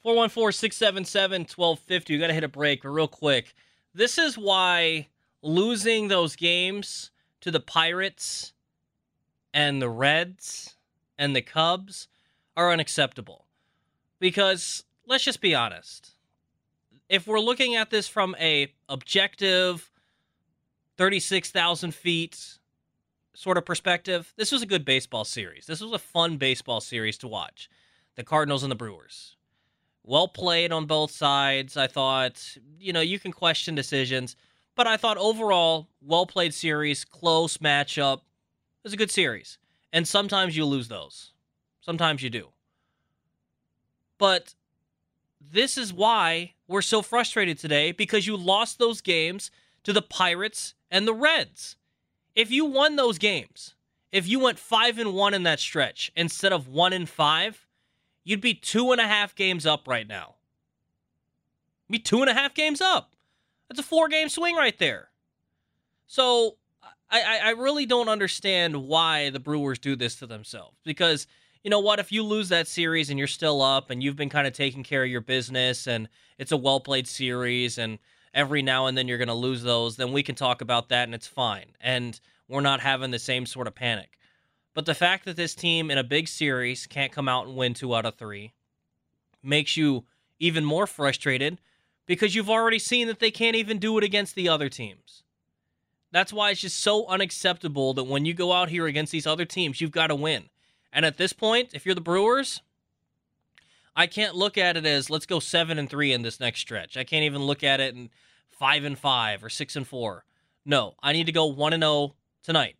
414 677 1250. We got to hit a break, but real quick. This is why losing those games to the Pirates and the Reds and the Cubs are unacceptable. Because let's just be honest. If we're looking at this from a objective 36,000 feet sort of perspective, this was a good baseball series. This was a fun baseball series to watch. The Cardinals and the Brewers. Well played on both sides. I thought, you know, you can question decisions, but I thought overall, well played series, close matchup. It was a good series. And sometimes you lose those. Sometimes you do. But this is why we're so frustrated today because you lost those games to the Pirates and the Reds. If you won those games, if you went five and one in that stretch instead of one and five, you'd be two and a half games up right now. Be two and a half games up. That's a four game swing right there. So I, I really don't understand why the Brewers do this to themselves because you know what? If you lose that series and you're still up and you've been kind of taking care of your business and it's a well played series and every now and then you're going to lose those, then we can talk about that and it's fine. And we're not having the same sort of panic. But the fact that this team in a big series can't come out and win two out of three makes you even more frustrated because you've already seen that they can't even do it against the other teams. That's why it's just so unacceptable that when you go out here against these other teams, you've got to win. And at this point, if you're the Brewers, I can't look at it as let's go seven and three in this next stretch. I can't even look at it in five and five or six and four. No, I need to go one and zero oh tonight.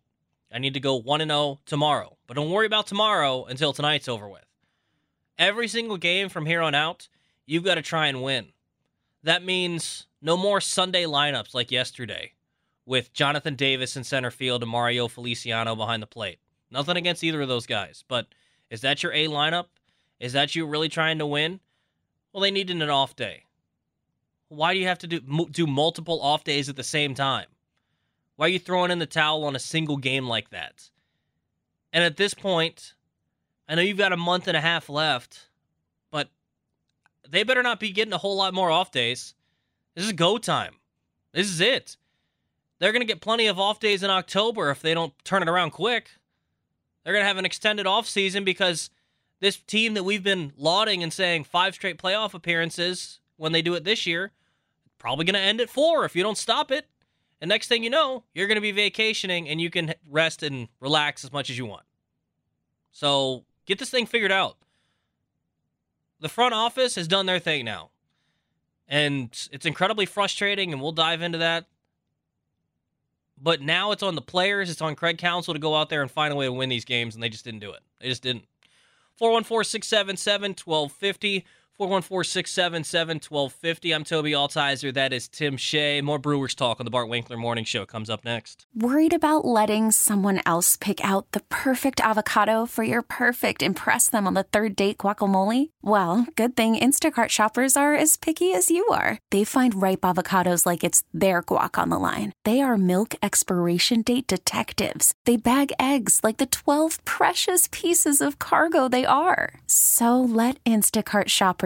I need to go one and zero oh tomorrow. But don't worry about tomorrow until tonight's over with. Every single game from here on out, you've got to try and win. That means no more Sunday lineups like yesterday with Jonathan Davis in center field and Mario Feliciano behind the plate. Nothing against either of those guys, but is that your A lineup? Is that you really trying to win? Well, they needed an off day. Why do you have to do do multiple off days at the same time? Why are you throwing in the towel on a single game like that? And at this point, I know you've got a month and a half left, but they better not be getting a whole lot more off days. This is go time. This is it. They're going to get plenty of off days in October if they don't turn it around quick. They're going to have an extended offseason because this team that we've been lauding and saying five straight playoff appearances when they do it this year, probably going to end at four if you don't stop it. And next thing you know, you're going to be vacationing and you can rest and relax as much as you want. So get this thing figured out. The front office has done their thing now. And it's incredibly frustrating, and we'll dive into that but now it's on the players, it's on Craig Counsell to go out there and find a way to win these games, and they just didn't do it. They just didn't. 414 677 1250. 414-677-1250. I'm Toby Altizer. That is Tim Shea. More Brewers talk on the Bart Winkler Morning Show comes up next. Worried about letting someone else pick out the perfect avocado for your perfect impress them on the third date guacamole? Well, good thing Instacart shoppers are as picky as you are. They find ripe avocados like it's their guac on the line. They are milk expiration date detectives. They bag eggs like the 12 precious pieces of cargo they are. So let Instacart shoppers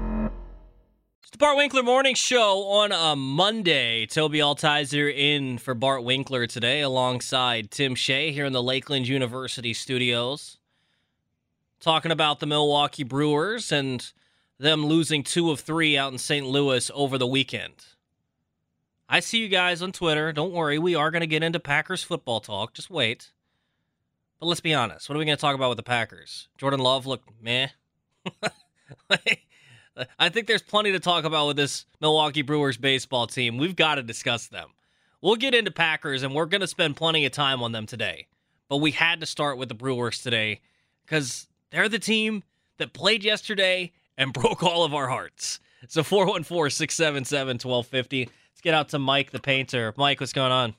Bart Winkler Morning Show on a Monday. Toby Altizer in for Bart Winkler today alongside Tim Shea here in the Lakeland University studios. Talking about the Milwaukee Brewers and them losing two of three out in St. Louis over the weekend. I see you guys on Twitter. Don't worry, we are going to get into Packers football talk. Just wait. But let's be honest. What are we going to talk about with the Packers? Jordan Love looked meh. [LAUGHS] I think there's plenty to talk about with this Milwaukee Brewers baseball team. We've got to discuss them. We'll get into Packers, and we're going to spend plenty of time on them today. But we had to start with the Brewers today because they're the team that played yesterday and [LAUGHS] broke all of our hearts. So 414 677 1250. Let's get out to Mike the painter. Mike, what's going on?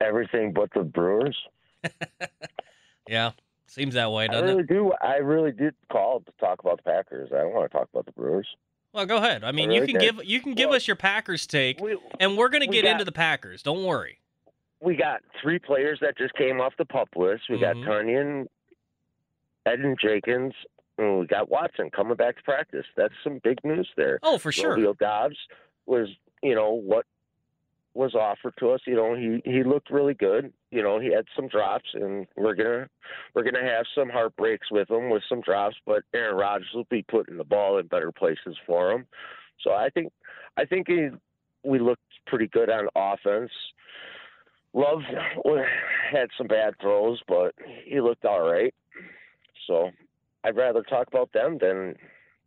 Everything but the Brewers. [LAUGHS] Yeah, seems that way, doesn't I really it? do. I really did call to talk about the Packers. I don't want to talk about the Brewers. Well, go ahead. I mean, I you can did. give you can give us your Packers take, and we're going to get got- into the Packers. Don't worry. We got three players that just came off the pup list. We got Mhm. Tonyan, Eden Jenkins, and we got Watson coming back to practice. That's some big news there. Oh, for sure. Romeo Doubs was, you know, what was offered to us. You know, he he looked really good. You know, he had some drops, and we're gonna we're gonna have some heartbreaks with him with some drops. But Aaron Rodgers will be putting the ball in better places for him. So I think I think he, we looked pretty good on offense. Love had some bad throws, but he looked all right. So I'd rather talk about them than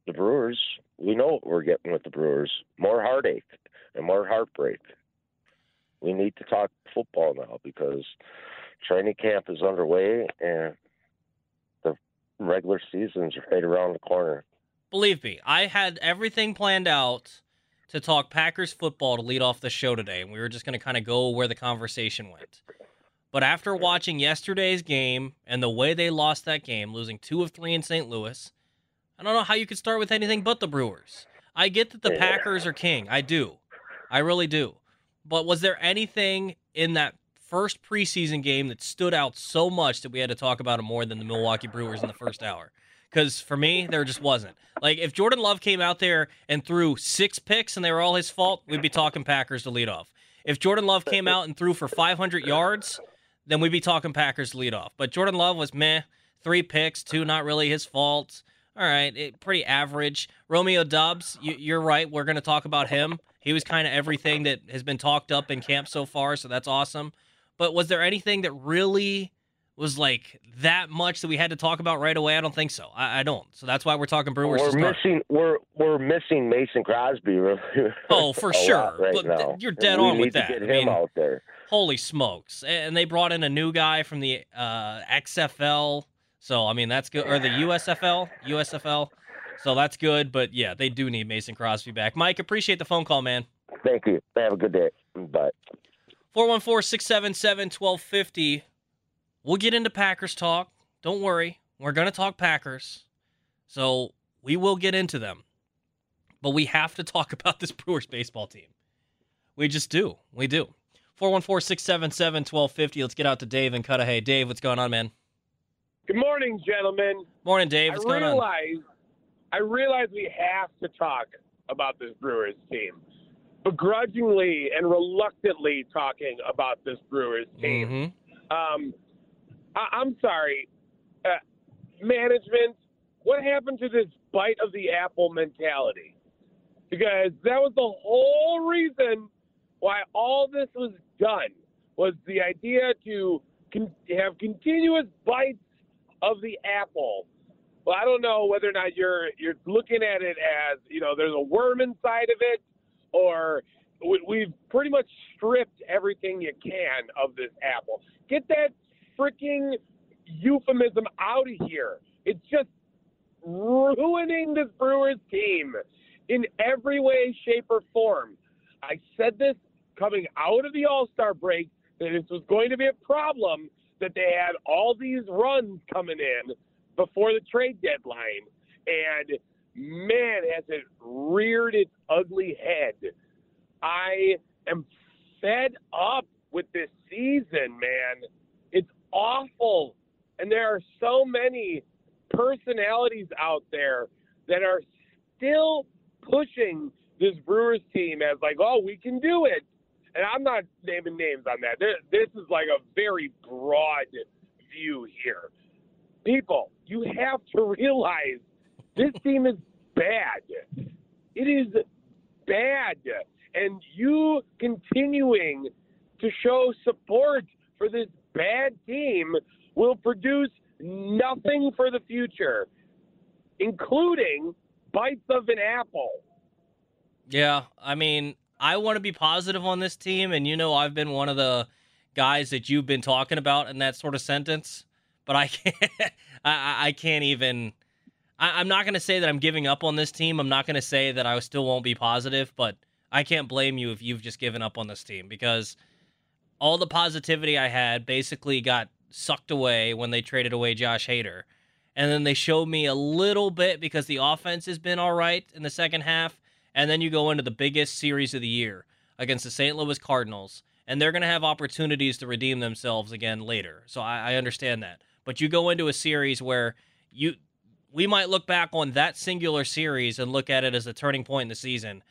the Brewers. We know what we're getting with the Brewers more heartache and more heartbreak. We need to talk football now because training camp is underway and the regular season's right around the corner. Believe me, I had everything planned out to talk Packers football to lead off the show today, and we were just going to kind of go where the conversation went. But after watching yesterday's game and the way they lost that game, losing two of three in St. Louis, I don't know how you could start with anything but the Brewers. I get that the Yeah. Packers are king. I do. I really do. But was there anything in that first preseason game that stood out so much that we had to talk about it more than the Milwaukee Brewers in the first hour? Because for me, there just wasn't. Like, if Jordan Love came out there and threw six picks and they were all his fault, we'd be talking Packers to lead off. If Jordan Love came out and threw for 500 yards, then we'd be talking Packers to lead off. But Jordan Love was meh, three picks, two not really his fault. All right, it, pretty average. Romeo Doubs, you, you're right. We're going to talk about him. He was kind of everything that has been talked up in camp so far, so that's awesome. But was there anything that really was like that much that we had to talk about right away? I don't think so. I, I don't. So that's why we're talking Brewers. We're missing we're we're missing Mason Crosby really. [LAUGHS] Oh, for sure. right But now. you're dead we on with that. To get I him mean, out there. Holy smokes! And they brought in a new guy from the uh, XFL. So I mean that's good, or the USFL, USFL. So that's good. But yeah, they do need Mason Crosby back. Mike, appreciate the phone call, man. Thank you. Have a good day. Bye. 414-677-1250. We'll get into Packers talk. Don't worry. We're going to talk Packers. So we will get into them. But we have to talk [LAUGHS] about this Brewers baseball team. We just do. We do. 414-677-1250. Let's get out to Dave and Cudahy. Dave, what's going on, man? Good morning, gentlemen. Morning, Dave. What's I going on? I realize we have to talk about this Brewers team. Begrudgingly and reluctantly talking about this Brewers team. Mm-hmm. Um, I, I'm sorry, uh, management. What happened to this bite of the apple mentality? Because that was the whole reason why all this was done was the idea to con- have continuous bites of the apple. Well, I don't know whether or not you're you're looking at it as you know there's a worm inside of it, or we, we've pretty much stripped everything you can of this apple. Get that freaking euphemism out of here. It's just ruining this Brewers team in every way, shape, or form. I said this coming out of the All Star break that this was going to be a problem that they had all these runs coming in before the trade deadline. And man, has it reared its ugly head. I am fed up with this season, man. It's awful. And there are so many personalities out there that are still pushing this Brewers team as like, oh, we can do it. And I'm not naming names on that. This is like a very broad view here. People, you have to realize this team is bad. It is bad. And you continuing to show support for this bad team will produce nothing for the future, including bites of an apple. Yeah, I mean, I want to be positive on this team, and you know, I've been one of the guys that you've been talking about in that sort of sentence. But I [LAUGHS] can't, I, I can't even. I, I'm not going to say that I'm giving up on this team. I'm not going to say that I still won't be positive, but I can't blame you if you've just given up on this team because all the positivity I had basically got sucked away when they traded away Josh Hader. And then they showed me a little bit because the offense has been all right in the second half. And then you go into the biggest series of the year against the St. Louis Cardinals. And they're going to have opportunities to redeem themselves again later. So I, I understand that. But you go into a series where you we might look back on that singular series and look at it as a turning point in the season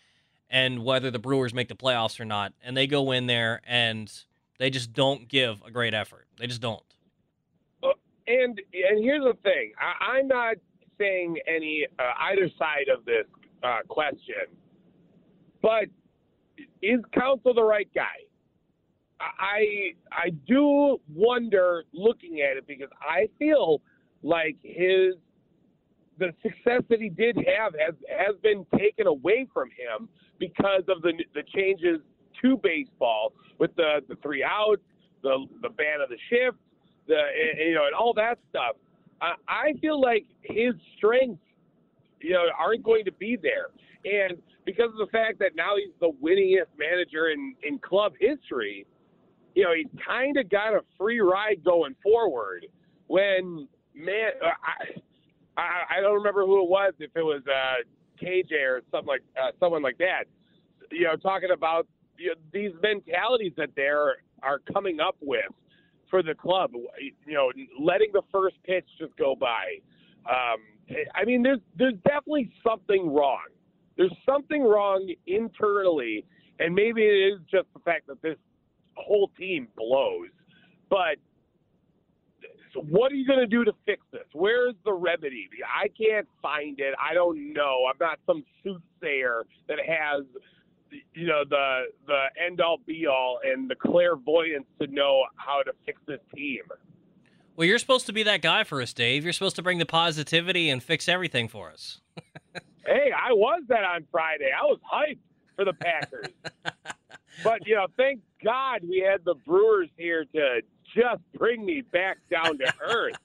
and whether the Brewers make the playoffs or not. And they go in there and they just don't give a great effort. They just don't. And and here's the thing: I, I'm not saying any uh, either side of this uh, question, but is Counsell the right guy? I I do wonder looking at it because I feel like his the success that he did have has has been taken away from him because of the the changes to baseball with the the three outs, the the ban of the shift, the you know, and all that stuff. I, I feel like his strengths, you know, aren't going to be there, and because of the fact that now he's the winningest manager in in club history, you know, he's kind of got a free ride going forward. When man, I I, I don't remember who it was, if it was uh, KJ or something like uh, someone like that. You know, talking about you know, these mentalities that they're are coming up with for the club. You know, letting the first pitch just go by. Um, I mean, there's there's definitely something wrong. There's something wrong internally, and maybe it is just the fact that this whole team blows. But what are you going to do to fix this? Where's the remedy? I can't find it. I don't know. I'm not some soothsayer that has you know the the end all be all and the clairvoyance to know how to fix this team. Well, you're supposed to be that guy for us, Dave. You're supposed to bring the positivity and fix everything for us. [LAUGHS] hey, I was that on Friday. I was hyped for the Packers. [LAUGHS] but, you know, thank God we had the Brewers here to just bring me back down to [LAUGHS] earth.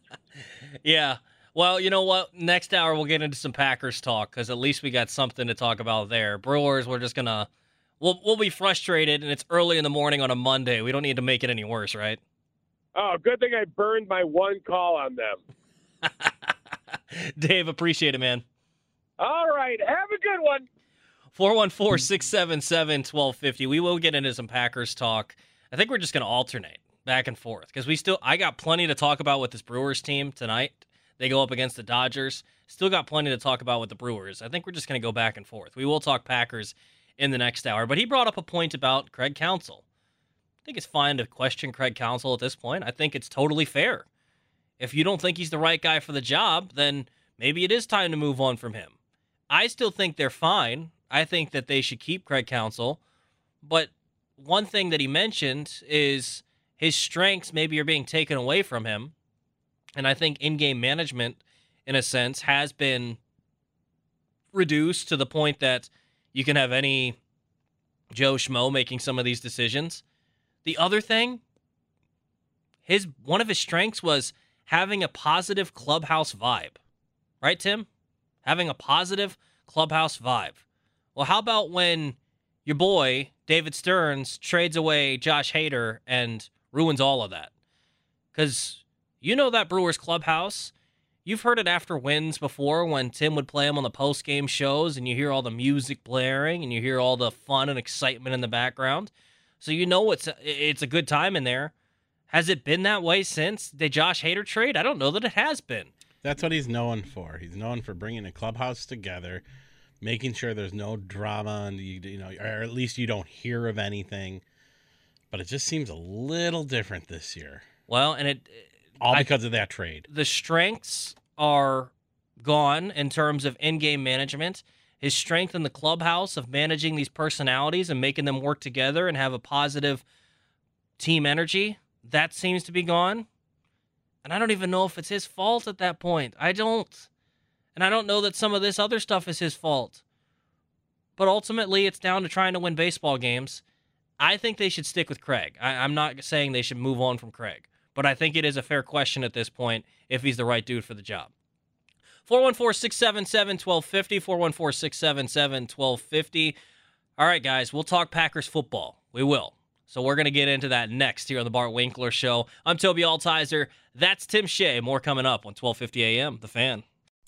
yeah. Well, you know what? Next hour we'll get into some Packers talk because at least we got something to talk about there. Brewers, we're just gonna we'll we'll be frustrated, and it's early in the morning on a Monday. We don't need to make it any worse, right? Oh, good thing I burned my one call on them. [LAUGHS] Dave, appreciate it, man. All right, have a good one. 414 677 1250. We will get into some Packers talk. I think we're just going to alternate back and forth because we still, I got plenty to talk about with this Brewers team tonight. They go up against the Dodgers. Still got plenty to talk about with the Brewers. I think we're just going to go back and forth. We will talk Packers in the next hour. But he brought up a point about Craig Counsell. I think it's fine to question Craig Counsell at this point. I think it's totally fair. If you don't think he's the right guy for the job, then maybe it is time to move on from him. I still think they're fine. I think that they should keep Craig Counsell. But one thing that he mentioned is his strengths maybe are being taken away from him. And I think in game management, in a sense, has been reduced to the point that you can have any Joe Schmo making some of these decisions. The other thing, his one of his strengths was having a positive clubhouse vibe. Right, Tim? Having a positive clubhouse vibe. Well, how about when your boy, David Stearns, trades away Josh Hader and ruins all of that? Because you know that Brewers clubhouse. You've heard it after wins before when Tim would play them on the post game shows and you hear all the music blaring and you hear all the fun and excitement in the background. So you know it's a, it's a good time in there. Has it been that way since the Josh Hader trade? I don't know that it has been. That's what he's known for. He's known for bringing a clubhouse together, making sure there's no drama, and you, you know, or at least you don't hear of anything. But it just seems a little different this year. Well, and it uh, all I- because of that trade. the strengths are gone in terms of in-game management. His strength in the clubhouse of managing these personalities and making them work together and have a positive team energy, that seems to be gone. And I don't even know if it's his fault at that point. I don't. And I don't know that some of this other stuff is his fault. But ultimately, it's down to trying to win baseball games. I think they should stick with Craig. I, I'm not saying they should move on from Craig, but I think it is a fair question at this point if he's the right dude for the job. 414 677 1250. 414 677 1250. All right, guys, we'll talk Packers football. We will. So we're going to get into that next here on the Bart Winkler Show. I'm Toby Altizer. That's Tim Shea. More coming up on 1250 a.m. The Fan.